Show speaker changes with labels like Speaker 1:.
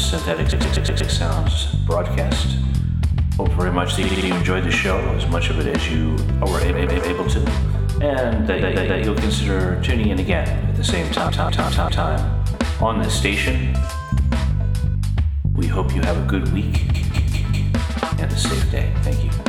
Speaker 1: Synthetic Sounds broadcast. Hope very much that you enjoyed the show, as much of it as you were able to, and that, you'll consider tuning in again at the same time, time, time, time, time on this station. We hope you have a good week and a safe day. Thank you.